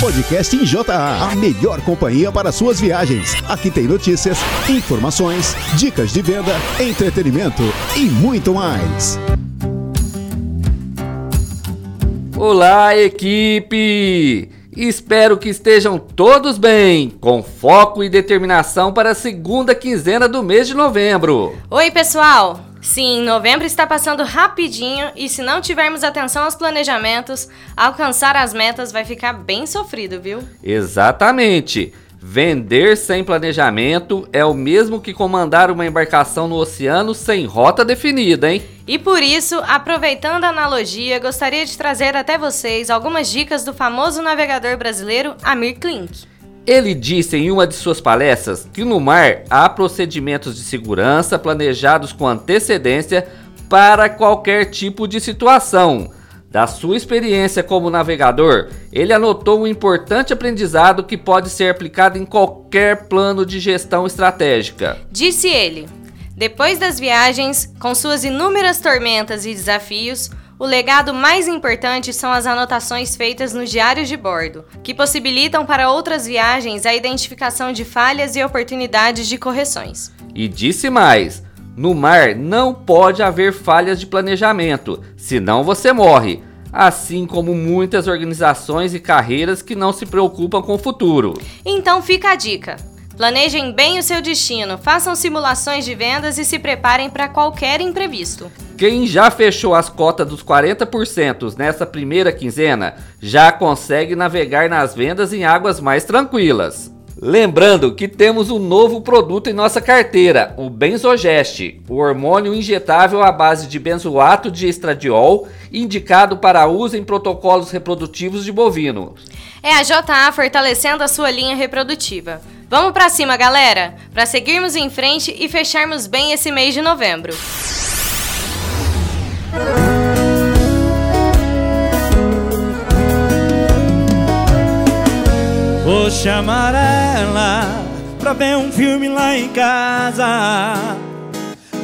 Podcast em JA, a melhor companhia para suas viagens. Aqui tem notícias, informações, dicas de venda, entretenimento e muito mais. Olá, equipe! Espero que estejam todos bem, com foco e determinação para a segunda quinzena do mês de novembro. Oi, pessoal! Sim, novembro está passando rapidinho e se não tivermos atenção aos planejamentos, alcançar as metas vai ficar bem sofrido, viu? Exatamente! Vender sem planejamento é o mesmo que comandar uma embarcação no oceano sem rota definida, hein? E por isso, aproveitando a analogia, gostaria de trazer até vocês algumas dicas do famoso navegador brasileiro Amir Klink. Ele disse em uma de suas palestras que no mar há procedimentos de segurança planejados com antecedência para qualquer tipo de situação. Da sua experiência como navegador, ele anotou um importante aprendizado que pode ser aplicado em qualquer plano de gestão estratégica. Disse ele: Depois das viagens, com suas inúmeras tormentas e desafios, o legado mais importante são as anotações feitas nos diários de bordo, que possibilitam para outras viagens a identificação de falhas e oportunidades de correções. E disse mais: no mar não pode haver falhas de planejamento, senão você morre. Assim como muitas organizações e carreiras que não se preocupam com o futuro. Então fica a dica. Planejem bem o seu destino, façam simulações de vendas e se preparem para qualquer imprevisto. Quem já fechou as cotas dos 40% nessa primeira quinzena já consegue navegar nas vendas em águas mais tranquilas. Lembrando que temos um novo produto em nossa carteira, o Benzogest, o hormônio injetável à base de benzoato de estradiol, indicado para uso em protocolos reprodutivos de bovino. É a JA fortalecendo a sua linha reprodutiva. Vamos para cima, galera, para seguirmos em frente e fecharmos bem esse mês de novembro. Vou chamar ela pra ver um filme lá em casa.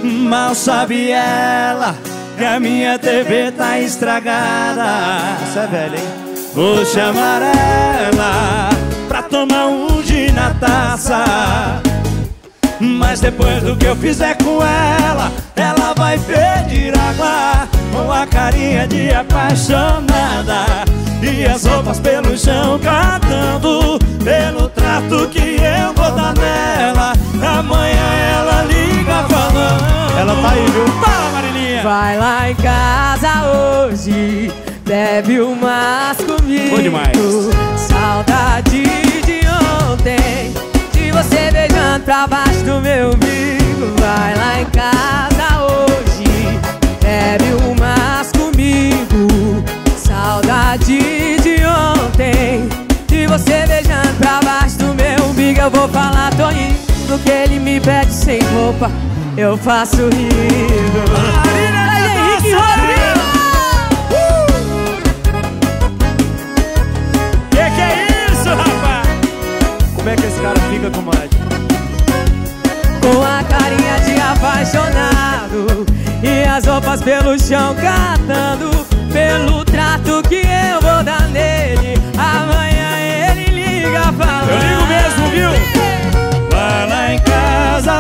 Mal sabe ela que a minha TV tá estragada. Isso é velho, hein? Vou chamar ela pra tomar um de na taça. Mas depois do que eu fizer com ela, ela vai pedir água com a carinha de apaixonada. E as roupas pelo chão cantando Pelo trato que eu vou dar nela Amanhã ela liga falando Ela tá aí, viu? Fala, Marilinha! Vai lá em casa hoje Bebe umas comigo Bom demais. Saudade de ontem De você beijando pra baixo do meu umbigo Vai lá em casa sem roupa Eu faço rindo Olha Henrique Rodrigues Que que é isso, rapaz? Como é que esse cara fica com mais? Com a carinha de apaixonado E as roupas pelo chão catando Pelo trato que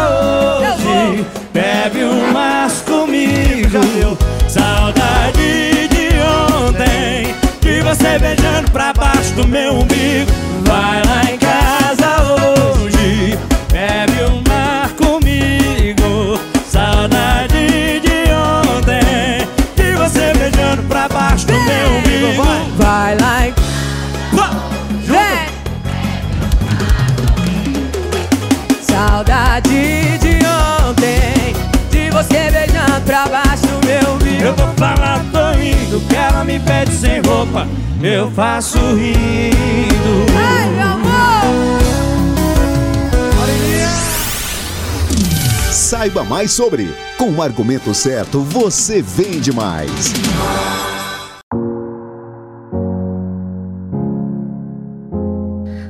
hoje. Bebe umas comigo. Saudade de ontem. De você beijando pra baixo do meu umbigo. Vai lá em casa pede sem roupa, eu faço rindo. Ai, meu amor Saiba mais sobre. Com o argumento certo, você vende mais.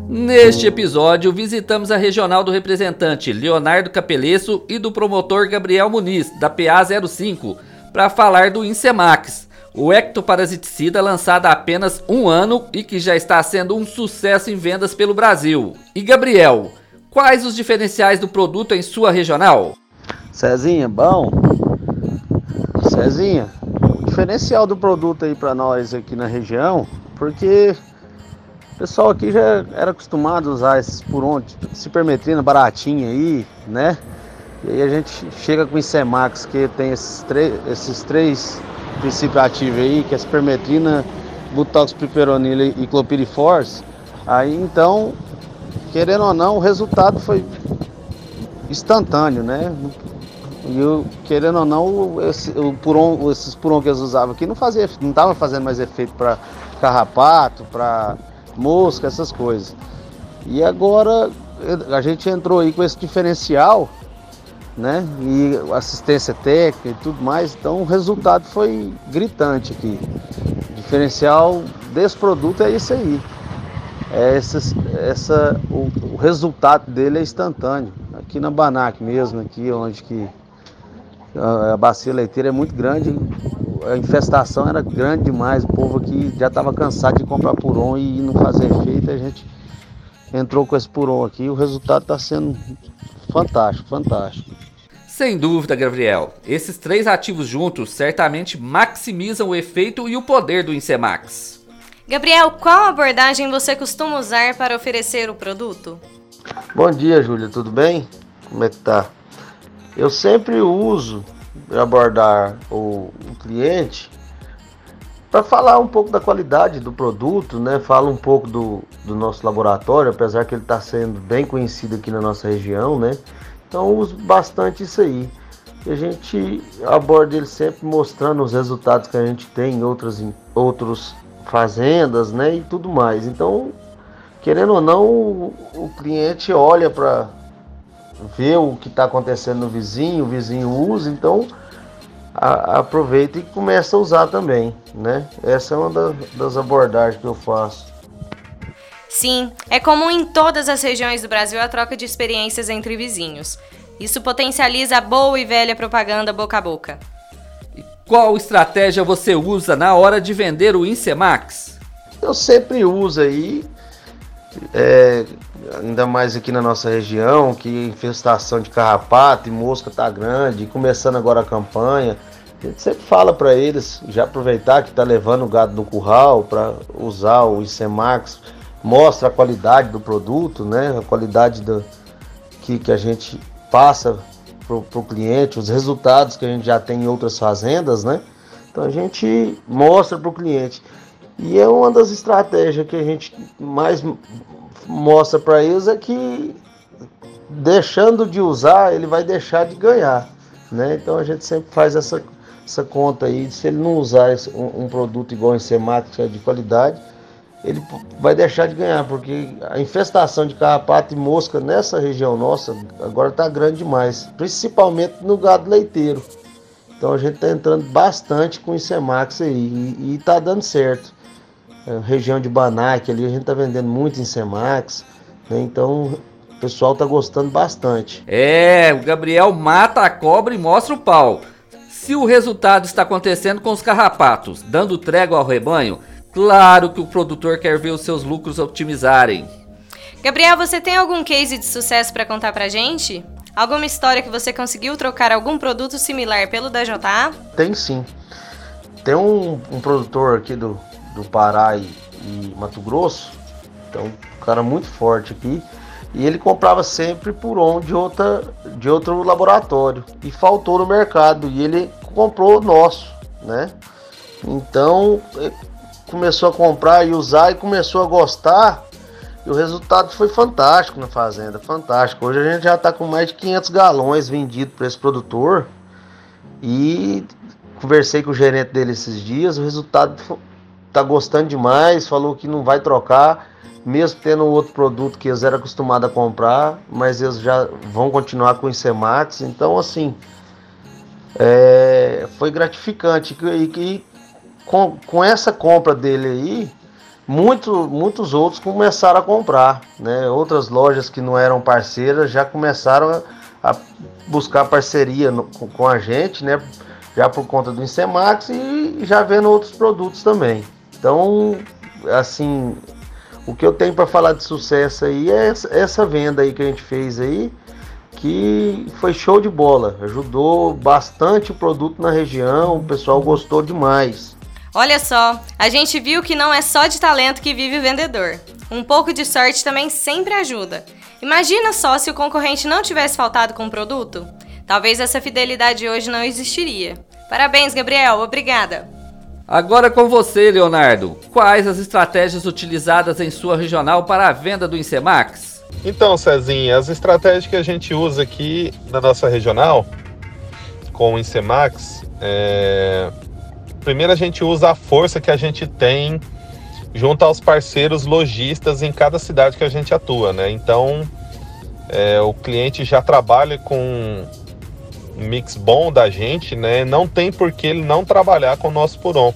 Neste episódio, visitamos a regional do representante Leonardo Capelesso e do promotor Gabriel Muniz, da PA 05, para falar do INSEMAX, o ectoparasiticida lançado há apenas um ano e que já está sendo um sucesso em vendas pelo Brasil. E Gabriel, quais os diferenciais do produto em sua regional? Cezinha, bom? Cezinha, o diferencial do produto aí para nós aqui na região, porque o pessoal aqui já era acostumado a usar esses por onde, cipermetrina baratinha aí, né? E aí a gente chega com o Incemax, que tem esses, esses três princípios ativos aí, que é a cipermetrina, butox, piperonil e clopiriforce. Aí então, querendo ou não, o resultado foi instantâneo, né? E eu, querendo ou não, esse, o puron, esses puron que eles usavam aqui não fazia, não estava fazendo mais efeito para carrapato, para mosca, essas coisas. E agora a gente entrou aí com esse diferencial, né? E assistência técnica e tudo mais, então o resultado foi gritante aqui. O diferencial desse produto é isso aí. É essa, essa, o, o resultado dele é instantâneo. Aqui na Banac mesmo, aqui onde que a bacia leiteira é muito grande, a infestação era grande demais, o povo aqui já estava cansado de comprar puron e não fazer efeito, a gente entrou com esse puron aqui, o resultado está sendo fantástico, fantástico. Sem dúvida, Gabriel. Esses três ativos juntos certamente maximizam o efeito e o poder do Incemax. Gabriel, qual abordagem você costuma usar para oferecer o produto? Bom dia, Júlia, tudo bem? Como é que tá? Eu sempre uso abordar o, o cliente para falar um pouco da qualidade do produto, né? Fala um pouco do, do nosso laboratório, apesar que ele está sendo bem conhecido aqui na nossa região, né? Então uso bastante isso aí. E a gente aborda ele sempre mostrando os resultados que a gente tem em outras em outros fazendas, né? E tudo mais. Então, querendo ou não, o, o cliente olha para vê o que está acontecendo no vizinho, o vizinho usa, então a, aproveita e começa a usar também, né? Essa é uma das, das abordagens que eu faço. Sim, é comum em todas as regiões do Brasil a troca de experiências entre vizinhos. Isso potencializa a boa e velha propaganda boca a boca. E qual estratégia você usa na hora de vender o Incemax? Eu sempre uso aí é, ainda mais aqui na nossa região, que infestação de carrapato e mosca tá grande, começando agora a campanha. A gente sempre fala para eles já aproveitar que tá levando o gado no curral para usar o ICEMAX, mostra a qualidade do produto, né? A qualidade do, que, que a gente passa pro, pro cliente, os resultados que a gente já tem em outras fazendas, né? Então a gente mostra para o cliente. E é uma das estratégias que a gente mais mostra para eles é que deixando de usar, ele vai deixar de ganhar. Né? Então a gente sempre faz essa, essa conta aí, se ele não usar esse, um, um, produto igual em semática é de qualidade, ele vai deixar de ganhar, porque a infestação de carrapato e mosca nessa região nossa agora está grande demais, principalmente no gado leiteiro. Então a gente está entrando bastante com o ICEMAX aí e está dando certo região de Banac ali, a gente tá vendendo muito em Semax, né? Então o pessoal tá gostando bastante. É, o Gabriel mata a cobra e mostra o pau. Se o resultado está acontecendo com os carrapatos, dando trégua ao rebanho, claro que o produtor quer ver os seus lucros otimizarem. Gabriel, você tem algum case de sucesso para contar pra gente? Alguma história que você conseguiu trocar algum produto similar pelo da JA? Tem sim. Tem um, um produtor aqui do, do Pará e, e Mato Grosso. Então, um cara muito forte aqui. E ele comprava sempre por onde de, outra, de outro laboratório. E faltou no mercado. E ele comprou o nosso, né? Então começou a comprar e usar e começou a gostar. E o resultado foi fantástico na fazenda, fantástico. Hoje a gente já está com mais de 500 galões vendidos para esse produtor. E conversei com o gerente dele esses dias, o resultado tá gostando demais, falou que não vai trocar, mesmo tendo outro produto que eles eram acostumados a comprar, mas eles já vão continuar com o Incemax. Então, assim, é, foi gratificante. E, e com, com essa compra dele aí, muito, muitos outros começaram a comprar. Né? Outras lojas que não eram parceiras já começaram a, a buscar parceria no, com, a gente, né? já por conta do Incemax e e já vendo outros produtos também. Então, assim, o que eu tenho para falar de sucesso aí é essa venda aí que a gente fez aí, que foi show de bola, ajudou bastante o produto na região, o pessoal gostou demais. Olha só, a gente viu que não é só de talento que vive o vendedor. Um pouco de sorte também sempre ajuda. Imagina só se o concorrente não tivesse faltado com o produto? Talvez essa fidelidade hoje não existiria. Parabéns, Gabriel, obrigada. Agora com você, Leonardo. Quais as estratégias utilizadas em sua regional para a venda do Incemax? Então, Cezinha, as estratégias que a gente usa aqui na nossa regional com o Incemax é primeiro a gente usa a força que a gente tem junto aos parceiros lojistas em cada cidade que a gente atua, né? Então, é, o cliente já trabalha com mix bom da gente, né? Não tem por que ele não trabalhar com o nosso Puron,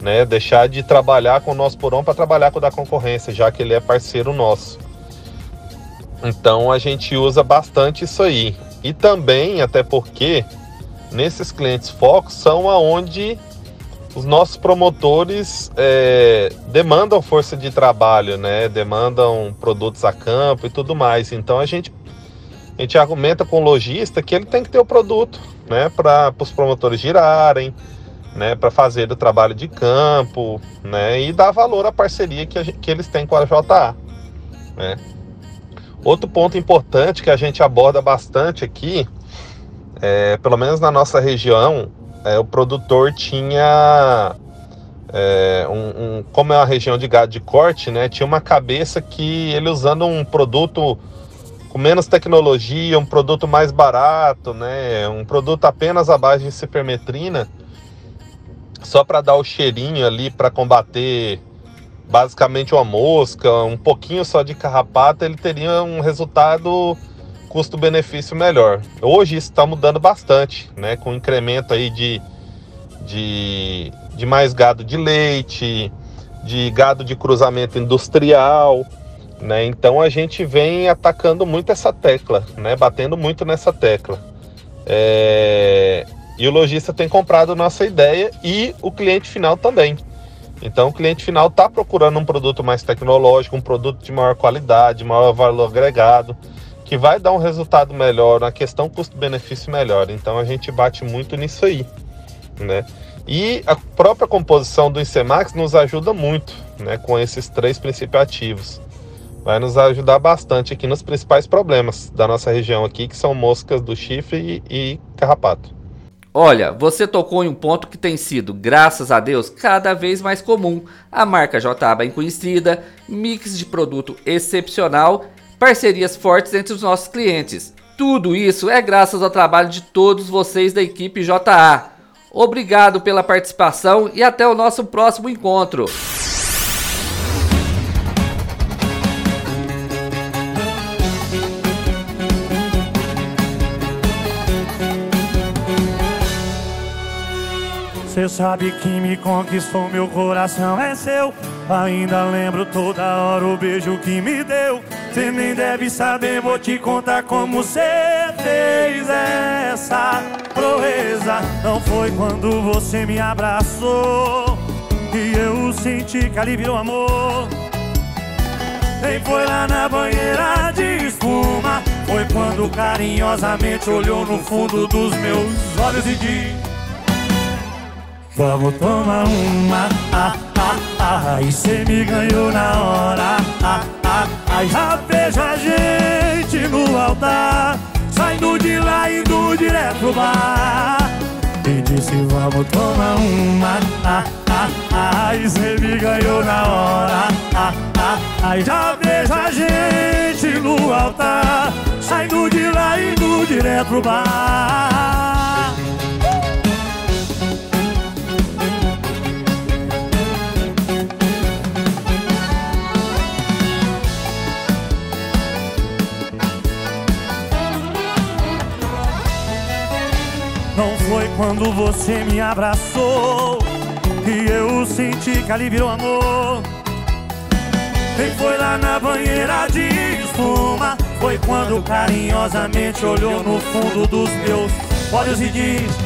né? Deixar de trabalhar com o nosso Puron para trabalhar com o da concorrência, já que ele é parceiro nosso. Então, a gente usa bastante isso aí. E também, até porque nesses clientes focos são aonde os nossos promotores é, demandam força de trabalho, né? Demandam produtos a campo e tudo mais. Então a gente a gente argumenta com o lojista que ele tem que ter o produto, né? Para os promotores girarem, né? Para fazer o trabalho de campo, né? E dar valor à parceria que, gente, que eles têm com a JA, né? Outro ponto importante que a gente aborda bastante aqui, é, pelo menos na nossa região, é, o produtor tinha é, um, um, como é uma região de gado de corte, né, tinha uma cabeça que ele usando um produto com menos tecnologia, um produto mais barato, né, um produto apenas à base de cipermetrina, só para dar o cheirinho ali para combater basicamente uma mosca, um pouquinho só de carrapato, ele teria um resultado custo-benefício melhor. Hoje isso está mudando bastante, né? Com incremento aí de, de, de mais gado de leite, de gado de cruzamento industrial, né? Então a gente vem atacando muito essa tecla, né? Batendo muito nessa tecla. É... E o lojista tem comprado nossa ideia e o cliente final também. Então o cliente final está procurando um produto mais tecnológico, um produto de maior qualidade, maior valor agregado que vai dar um resultado melhor, na questão custo-benefício melhor. Então a gente bate muito nisso aí, né? E a própria composição do ICMAX nos ajuda muito, né, com esses três princípios ativos. Vai nos ajudar bastante aqui nos principais problemas da nossa região aqui, que são moscas do chifre e, e carrapato. Olha, você tocou em um ponto que tem sido, graças a Deus, cada vez mais comum. A marca JA bem conhecida, mix de produto excepcional parcerias fortes entre os nossos clientes. Tudo isso é graças ao trabalho de todos vocês da equipe JA. Obrigado pela participação e até o nosso próximo encontro. Cê sabe que me conquistou, meu coração é seu. Ainda lembro toda hora o beijo que me deu. Cê nem deve saber, vou te contar como cê fez essa proeza. Não foi quando você me abraçou que eu senti que ali virou amor. Nem foi lá na banheira de espuma. Foi quando carinhosamente olhou no fundo dos meus olhos e disse. Vamos tomar uma, ah, ah, ah, e cê me ganhou na hora, ah, ah, ah, já vejo a gente no altar, saindo de lá indo direto pro bar. E disse vamos tomar uma, ah, ah, ah, e cê me ganhou na hora, ah, ah, ah, já vejo a gente no altar, saindo de lá indo direto pro bar. Não foi quando você me abraçou Que eu senti que ali virou amor. Nem foi lá na banheira de espuma? Foi quando carinhosamente olhou no fundo dos meus olhos e disse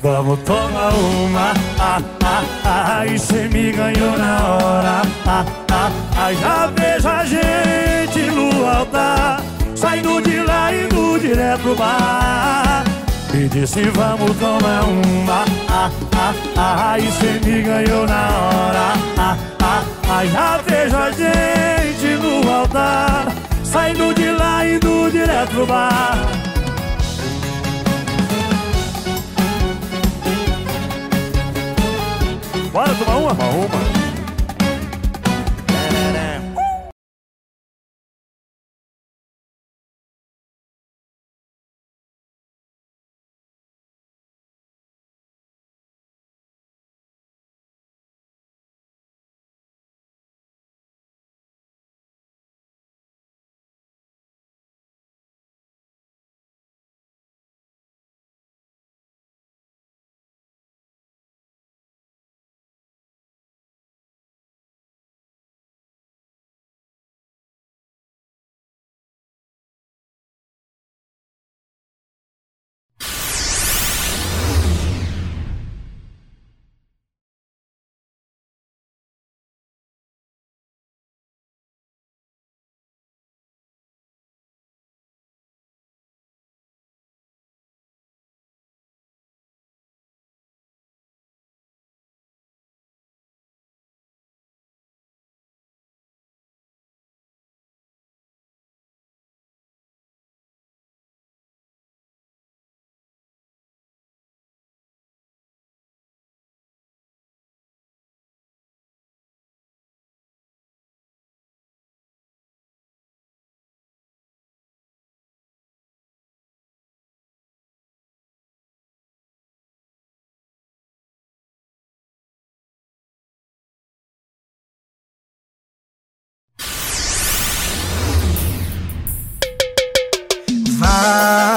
Vamos tomar uma, ah, ah, ah, e cê me ganhou na hora, ah, ah, ah, já vejo a gente no altar, saindo de lá e indo direto pro bar. E disse vamos tomar uma, ah, ah, ah, e cê me ganhou na hora, ah, ah, ah, já vejo a gente no altar, saindo de lá indo direto pro bar. Bora tomar uma? Uma, uma.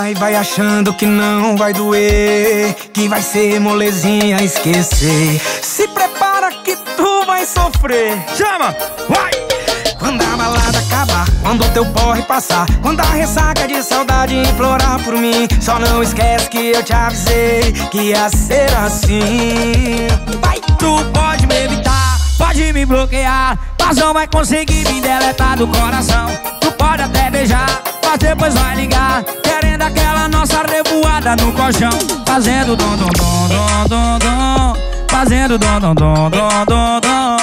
Vai, vai achando que não vai doer, que vai ser molezinha esquecer. Se prepara que tu vai sofrer. Chama! Vai! Quando a balada acabar, quando o teu porre passar, quando a ressaca de saudade implorar por mim, só não esquece que eu te avisei que ia ser assim. Vai, tu pode me evitar, pode me bloquear, mas não vai conseguir me deletar do coração. Tu pode até beijar, mas depois vai ligar, querendo aquela nossa revoada no colchão, fazendo dom dom dom dom dom dom, fazendo dom dom dom dom dom dom.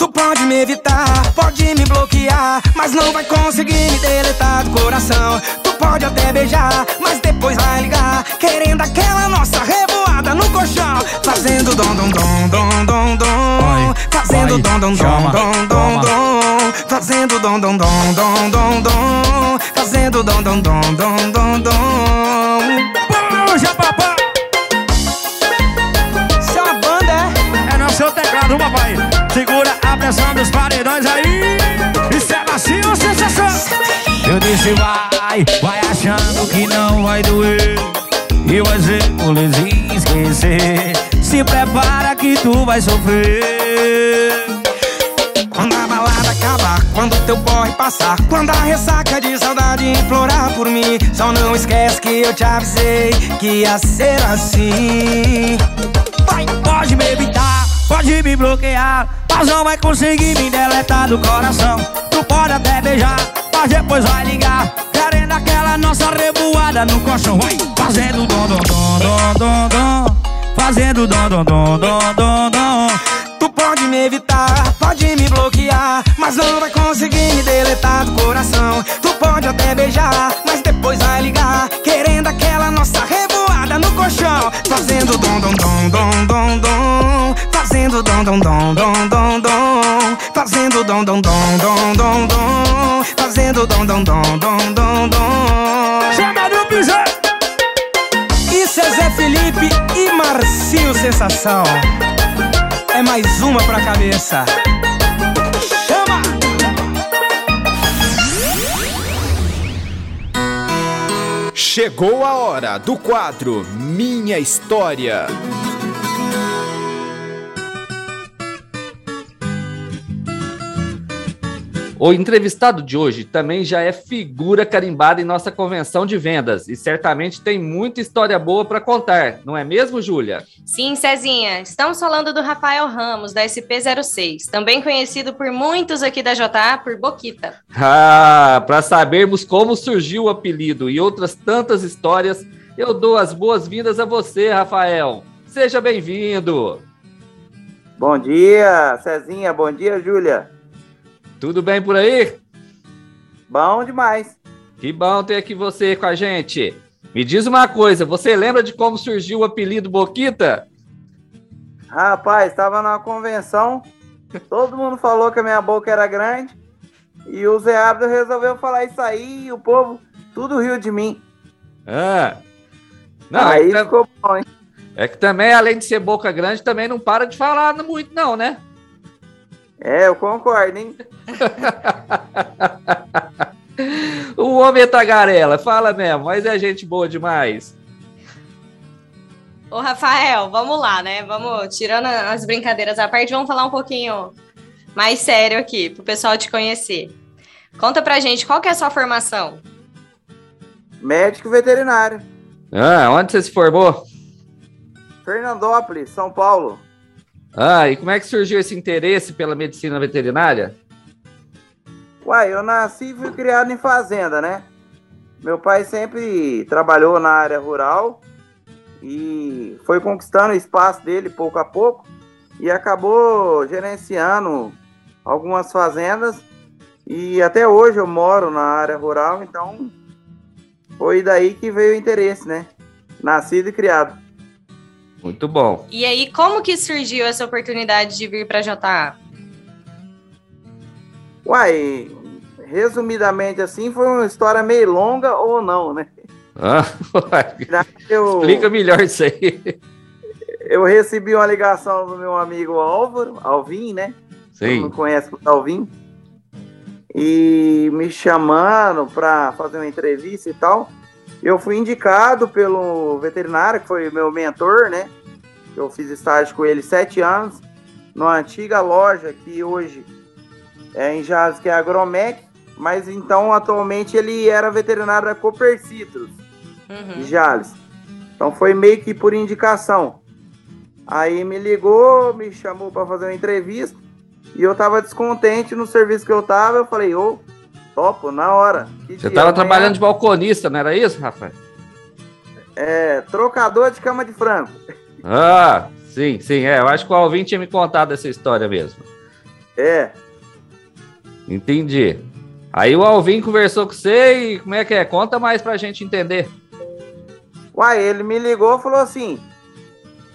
Tu pode me evitar, pode me bloquear, mas não vai conseguir me deletar do coração. Tu pode até beijar, mas depois vai ligar, querendo aquela nossa revoada no colchão, fazendo dom dom dom dom dom dom, fazendo dom dom dom dom dom dom, fazendo dom dom dom dom dom dom, fazendo dom dom dom dom dom dom. Puxa, papai! É uma banda, é? É no seu teclado, papai. Segura a pressão dos paredões aí. Isso é macio sensação? Eu disse vai, vai achando que não vai doer. E vai ser molezinha esquecer. Se prepara que tu vai sofrer. Quando teu porre passar, quando a ressaca de saudade implorar por mim, só não esquece que eu te avisei que ia ser assim. Vai, pode me evitar, pode me bloquear, mas não vai conseguir me deletar do coração. Tu pode até beijar, mas depois vai ligar, querendo aquela nossa revoada no colchão. Vai, fazendo dom dom dom dom dom dom, fazendo dom dom dom dom dom dom. Tu pode me evitar, pode me bloquear, mas não vai conseguir me deletar do coração. Tu pode até beijar, mas depois vai ligar, querendo aquela nossa revoada no colchão, fazendo dom dom dom dom dom dom, fazendo dom dom dom dom dom dom, fazendo dom dom dom dom dom dom, fazendo dom dom dom dom dom dom. Chama no piseiro! Isso é Zé Felipe e Marcinho Sensação. É mais uma pra cabeça. Chegou a hora do quadro Minha História. O entrevistado de hoje também já é figura carimbada em nossa convenção de vendas e certamente tem muita história boa para contar, não é mesmo, Júlia? Sim, Cezinha. Estamos falando do Rafael Ramos, da SP06, também conhecido por muitos aqui da JA por Boquita. Ah, para sabermos como surgiu o apelido e outras tantas histórias, eu dou as boas-vindas a você, Rafael. Seja bem-vindo. Bom dia, Cezinha. Bom dia, Júlia. Tudo bem por aí? Bom demais. Que bom ter aqui você com a gente. Me diz uma coisa, você lembra de como surgiu o apelido Boquita? Rapaz, estava numa convenção, todo mundo falou que a minha boca era grande e o Zé Abdo resolveu falar isso aí e o povo tudo riu de mim. Ah. Não, aí é, que, ficou bom, hein? é que também, além de ser boca grande, também não para de falar muito, não, né? É, eu concordo, hein? o homem é tagarela, fala mesmo, mas é gente boa demais. Ô, Rafael, vamos lá, né? Vamos, tirando as brincadeiras à parte, vamos falar um pouquinho mais sério aqui, pro pessoal te conhecer. Conta pra gente, qual que é a sua formação? Médico veterinário. Ah, onde você se formou? Fernandópolis, São Paulo. Ah, e como é que surgiu esse interesse pela medicina veterinária? Uai, eu nasci e fui criado em fazenda, né? Meu pai sempre trabalhou na área rural e foi conquistando o espaço dele pouco a pouco e acabou gerenciando algumas fazendas e até hoje eu moro na área rural, então foi daí que veio o interesse, né? Nascido e criado. Muito bom. E aí, como que surgiu essa oportunidade de vir para JA? Uai, resumidamente assim, foi uma história meio longa ou não, né? Ah, eu, Explica melhor isso aí. Eu recebi uma ligação do meu amigo Álvaro, Alvin, né? Sim. Não conhece o Alvin. E me chamando para fazer uma entrevista e tal. Eu fui indicado pelo veterinário, que foi meu mentor, né? Eu fiz estágio com ele sete anos, numa antiga loja que hoje é em Jales, que é a Agromec, mas então atualmente ele era veterinário da Copercitros, Uhum. de Jales. Então foi meio que por indicação. Aí me ligou, me chamou para fazer uma entrevista e eu tava descontente no serviço que eu tava. Eu falei, ô, topo, na hora. Que Você estava trabalhando de balconista, não era isso, Rafael? É, trocador de cama de frango. Ah, sim, sim, é. Eu acho que o Alvin tinha me contado essa história mesmo. É, Entendi. Aí o Alvin conversou com você e como é que é? Conta mais pra gente entender. Uai, ele me ligou e falou assim: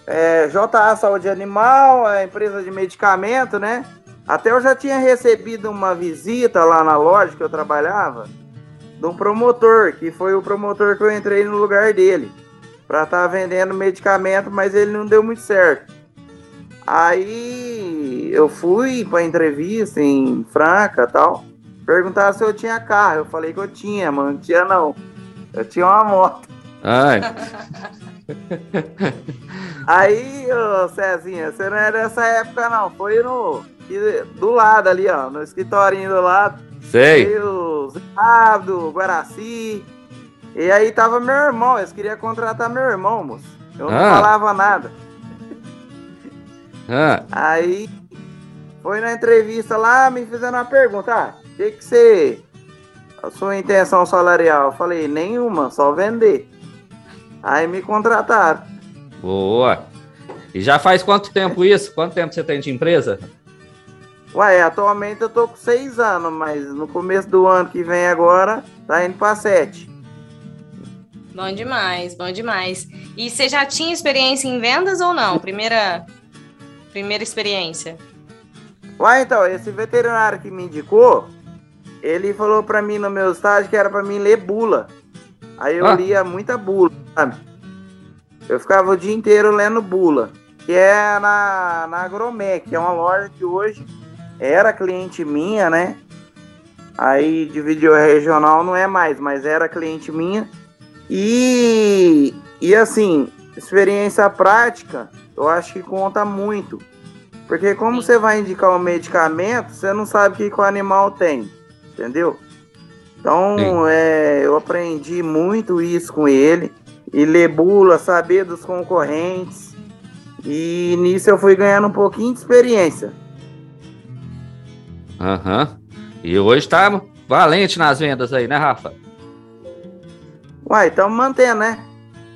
é, JA Saúde Animal, a empresa de medicamento, né? Até eu já tinha recebido uma visita lá na loja que eu trabalhava de um promotor, que foi o promotor que eu entrei no lugar dele, para estar vendendo medicamento, mas ele não deu muito certo. Aí eu fui para entrevista em Franca tal, perguntaram se eu tinha carro. Eu falei que eu tinha, mano, não tinha não. Eu tinha uma moto. Ai, Aí, ô Cezinha, você não é dessa época não, foi no do lado ali, ó, no escritorinho do lado. sei. O Zé Abdo, o Guaraci. E aí tava meu irmão, eles queriam contratar meu irmão, moço. Eu não Ah. falava nada. Ah, Aí foi na entrevista lá, me fizeram uma pergunta, ah, o que que você. A sua intenção salarial? Eu falei, nenhuma, só vender. Aí me contrataram. boa. E já faz quanto tempo isso? Quanto tempo você tem de empresa? Ué, atualmente eu tô com seis anos, mas no começo do ano que vem agora, tá indo pra sete. Bom demais, bom demais. E você já tinha experiência em vendas ou não? Primeira, primeira experiência. Ué, então, esse veterinário que me indicou, ele falou pra mim no meu estágio que era pra mim ler bula. Aí eu Ah. lia muita bula, sabe? Eu ficava o dia inteiro lendo bula, que é na, na Agromec, que é uma loja que hoje era cliente minha, né? Aí dividiu a regional, não é mais, mas era cliente minha. E, e assim, experiência prática, eu acho que conta muito. Porque como você vai indicar um medicamento, você não sabe o que, que o animal tem, entendeu? Então, é, eu aprendi muito isso com ele. E ler bula, saber dos concorrentes. E nisso eu fui ganhando um pouquinho de experiência. Aham. E hoje tá valente nas vendas aí, né, Rafa? Uai, estamos mantendo, né?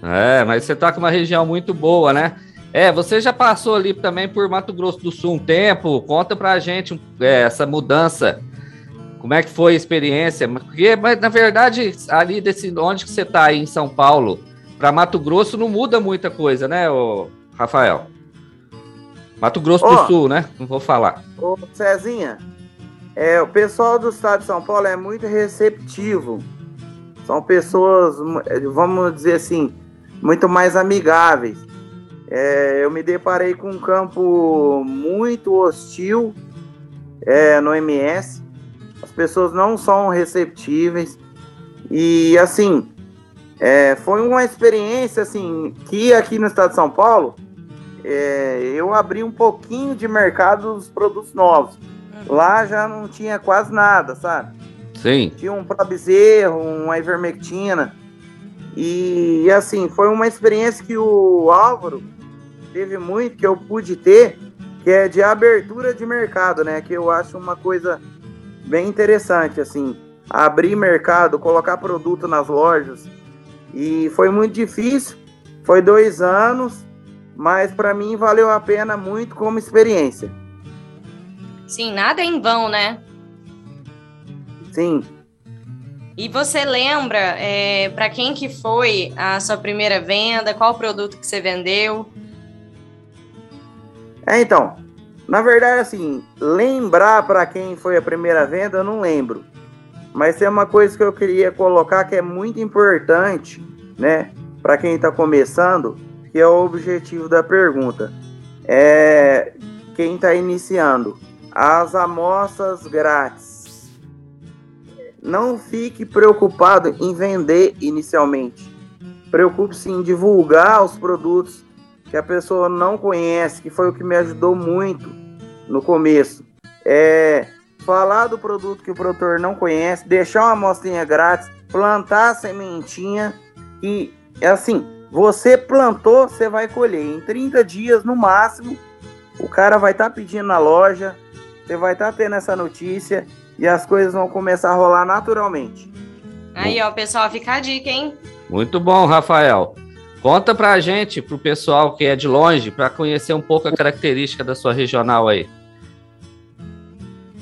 É, mas você tá com uma região muito boa, né? É, você já passou ali também por Mato Grosso do Sul um tempo. Conta pra gente é, essa mudança. Como é que foi a experiência? Porque, mas, na verdade, ali desse onde que você tá aí em São Paulo, para Mato Grosso não muda muita coisa, né, ô, Rafael? Mato Grosso do Sul, né? Não vou falar. Ô, Cezinha, é, o pessoal do estado de São Paulo é muito receptivo. São pessoas, é, vamos dizer assim, muito mais amigáveis. É, eu me deparei com um campo muito hostil é, no MS. As pessoas não são receptíveis. E assim, é, foi uma experiência assim que aqui no estado de São Paulo é, eu abri um pouquinho de mercado dos produtos novos. Lá já não tinha quase nada, sabe? Sim. Tinha um probezerro, uma ivermectina. E assim, foi uma experiência que o Álvaro teve muito, que eu pude ter, que é de abertura de mercado, né? Que eu acho uma coisa bem interessante, assim. Abrir mercado, colocar produto nas lojas. E foi muito difícil. Foi dois anos, mas para mim valeu a pena muito como experiência. Sim, nada é em vão, né? Sim. E você lembra é, para quem que foi a sua primeira venda? Qual produto que você vendeu? É, então, na verdade, assim, lembrar para quem foi a primeira venda, eu não lembro. Mas tem uma coisa que eu queria colocar que é muito importante, né, para quem está começando, que é o objetivo da pergunta. É quem está iniciando, as amostras grátis. Não fique preocupado em vender inicialmente. Preocupe-se em divulgar os produtos que a pessoa não conhece, que foi o que me ajudou muito no começo. É falar do produto que o produtor não conhece, deixar uma amostrinha grátis, plantar a sementinha e é assim, você plantou, você vai colher em 30 dias no máximo. O cara vai estar pedindo na loja, você vai estar tendo essa notícia e as coisas vão começar a rolar naturalmente. Aí, ó, pessoal, fica a dica, hein? Muito bom, Rafael. Conta pra gente, pro pessoal que é de longe, para conhecer um pouco a característica da sua regional aí.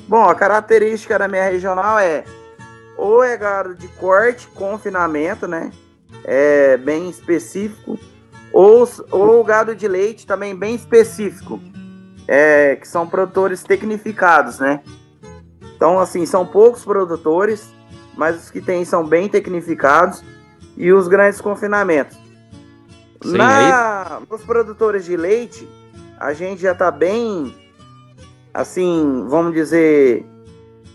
Bom, a característica da minha regional é ou é gado de corte, confinamento, né? É bem específico. Ou, ou gado de leite também bem específico. É, que são produtores tecnificados, né? Então, assim, são poucos produtores, mas os que tem são bem tecnificados. E os grandes confinamentos. Sim, Na, Nos produtores de leite, a gente já tá bem, assim, vamos dizer,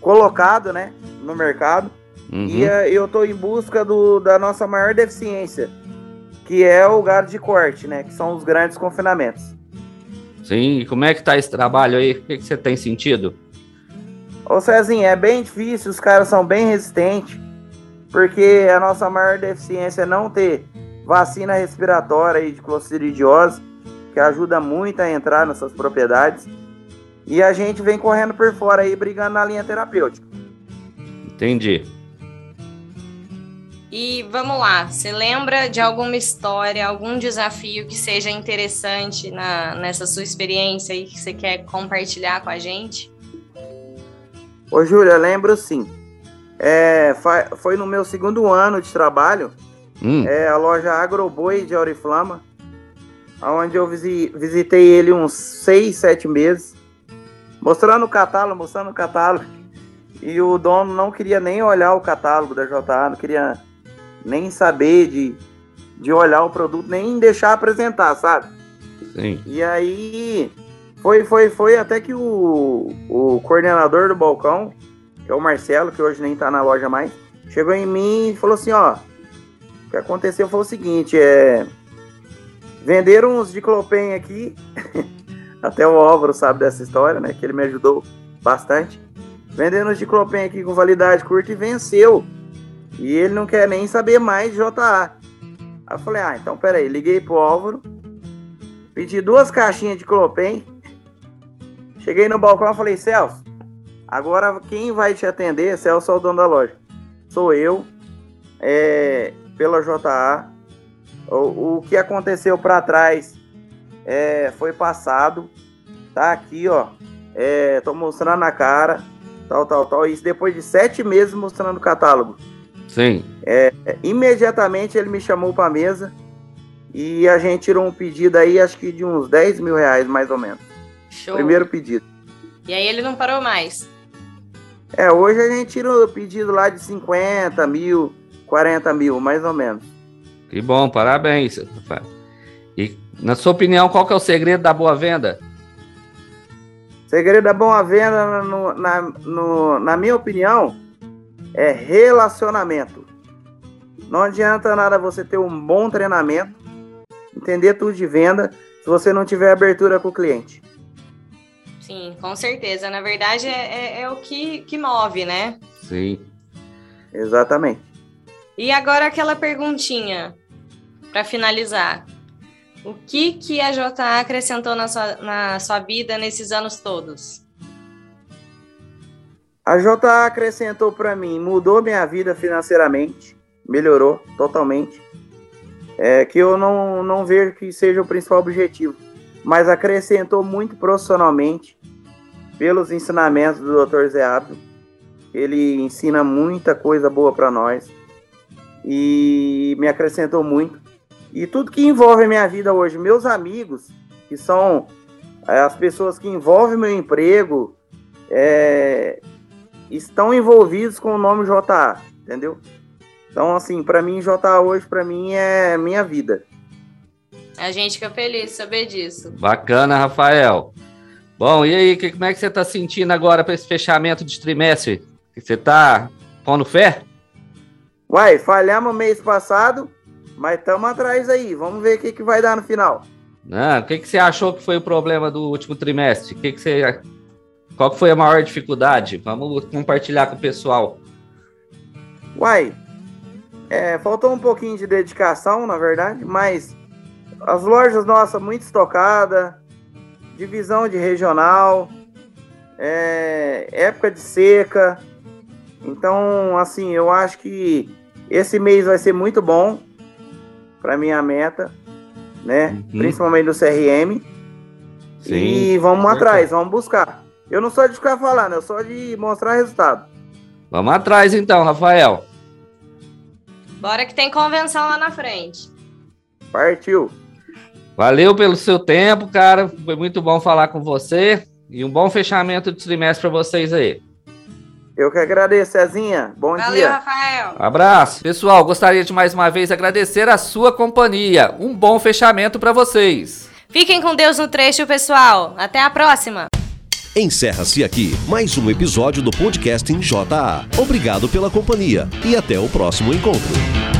colocado, né, no mercado. Uhum. E eh, eu tô em busca do, da nossa maior deficiência, que é o gado de corte, né, que são os grandes confinamentos. Sim, e como é que tá esse trabalho aí? O que, que você tem sentido? Ô Cezinho, é bem difícil, os caras são bem resistentes, porque a nossa maior deficiência é não ter vacina respiratória aí de clostridiose, que ajuda muito a entrar nessas propriedades. E a gente vem correndo por fora aí, brigando na linha terapêutica. Entendi. E vamos lá, você lembra de alguma história, algum desafio que seja interessante na, nessa sua experiência aí que você quer compartilhar com a gente? Ô, Júlia, lembro sim. É, foi no meu segundo ano de trabalho, Hum, é a loja Agroboi de Auriflama, onde eu visi- visitei ele uns seis, sete meses, mostrando o catálogo, mostrando o catálogo. E o dono não queria nem olhar o catálogo da JA, não queria nem saber de, de olhar o produto, nem deixar apresentar, sabe? sim. E aí foi, foi, foi até que o, o coordenador do balcão, que é o Marcelo, que hoje nem tá na loja mais, chegou em mim e falou assim, ó, o que aconteceu foi o seguinte, é. Venderam uns diclopem aqui, Até o Álvaro sabe dessa história, né? Que ele me ajudou bastante. Vendendo o Ciclopen aqui com validade curta e venceu. E ele não quer nem saber mais de JA. Aí eu falei, ah, então peraí, liguei pro Álvaro, pedi duas caixinhas de Clopen, cheguei no balcão e falei, Celso, agora quem vai te atender, Celso é o dono da loja, sou eu, é, pela JA, o, o que aconteceu para trás é, foi passado, tá aqui, ó, é, tô mostrando a cara, tal, tal, tal, isso depois de sete meses mostrando o catálogo. Sim. É, imediatamente ele me chamou para mesa e a gente tirou um pedido aí, acho que de uns 10 mil reais, mais ou menos. Show. Primeiro pedido. E aí ele não parou mais. É, hoje a gente tira o pedido lá de 50 mil, 40 mil, mais ou menos. Que bom, parabéns. E na sua opinião, qual que é o segredo da boa venda? Segredo da boa venda, no- na, no- na minha opinião, é relacionamento. Não adianta nada você ter um bom treinamento, entender tudo de venda, se você não tiver abertura com o cliente. Sim, com certeza. Na verdade, é, é- é o que, que move, né? Sim. Exatamente. E agora aquela perguntinha para finalizar. O que que a JA acrescentou na sua, na sua vida nesses anos todos? A JA acrescentou para mim, mudou minha vida financeiramente, melhorou totalmente. É que eu não, não vejo que seja o principal objetivo, mas acrescentou muito profissionalmente pelos ensinamentos do Dr. Zé Abdo. Ele ensina muita coisa boa para nós e me acrescentou muito. E tudo que envolve a minha vida hoje, meus amigos, que são é, as pessoas que envolvem meu emprego, é, estão envolvidos com o nome JA, entendeu? Então, assim, para mim, JA hoje, para mim, é minha vida. A gente fica feliz de saber disso. Bacana, Rafael. Bom, e aí, que- como é que você tá sentindo agora para esse fechamento de trimestre? Você tá pondo fé? Uai, falhamos mês passado, mas estamos atrás aí. Vamos ver o que, que vai dar no final. Ah, o que, que você achou que foi o problema do último trimestre? O que, que você. Qual que foi a maior dificuldade? Vamos compartilhar com o pessoal. Uai, é, faltou um pouquinho de dedicação, na verdade, mas as lojas nossas muito estocadas, divisão de regional, é, época de seca. Então, assim, eu acho que esse mês vai ser muito bom para minha meta, né? Uhum. Principalmente do CRM. e vamos atrás, vamos buscar. Eu não sou de ficar falando, eu sou de mostrar resultado. Vamos atrás então, Rafael. Bora que tem convenção lá na frente. Partiu. Valeu pelo seu tempo, cara. Foi muito bom falar com você. E um bom fechamento de trimestre para vocês aí. Eu que agradeço, Cezinha. Bom Valeu, dia. Rafael. Abraço. Pessoal, gostaria de mais uma vez agradecer a sua companhia. Um bom fechamento para vocês. Fiquem com Deus no trecho, pessoal. Até a próxima. Encerra-se aqui mais um episódio do podcast em JA. Obrigado pela companhia e até o próximo encontro.